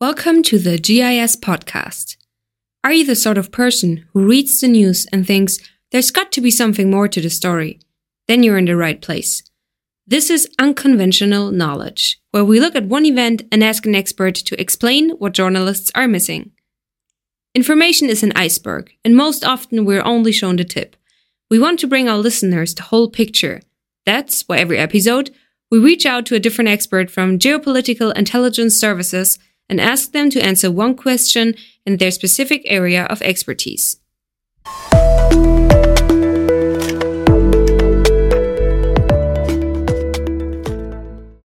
Welcome to the GIS podcast. Are you the sort of person who reads the news and thinks there's got to be something more to the story? Then you're in the right place. This is Unconventional Knowledge, where we look at one event and ask an expert to explain what journalists are missing. Information is an iceberg, and most often we're only shown the tip. We want to bring our listeners the whole picture. That's why every episode, we reach out to a different expert from geopolitical intelligence services and ask them to answer one question in their specific area of expertise.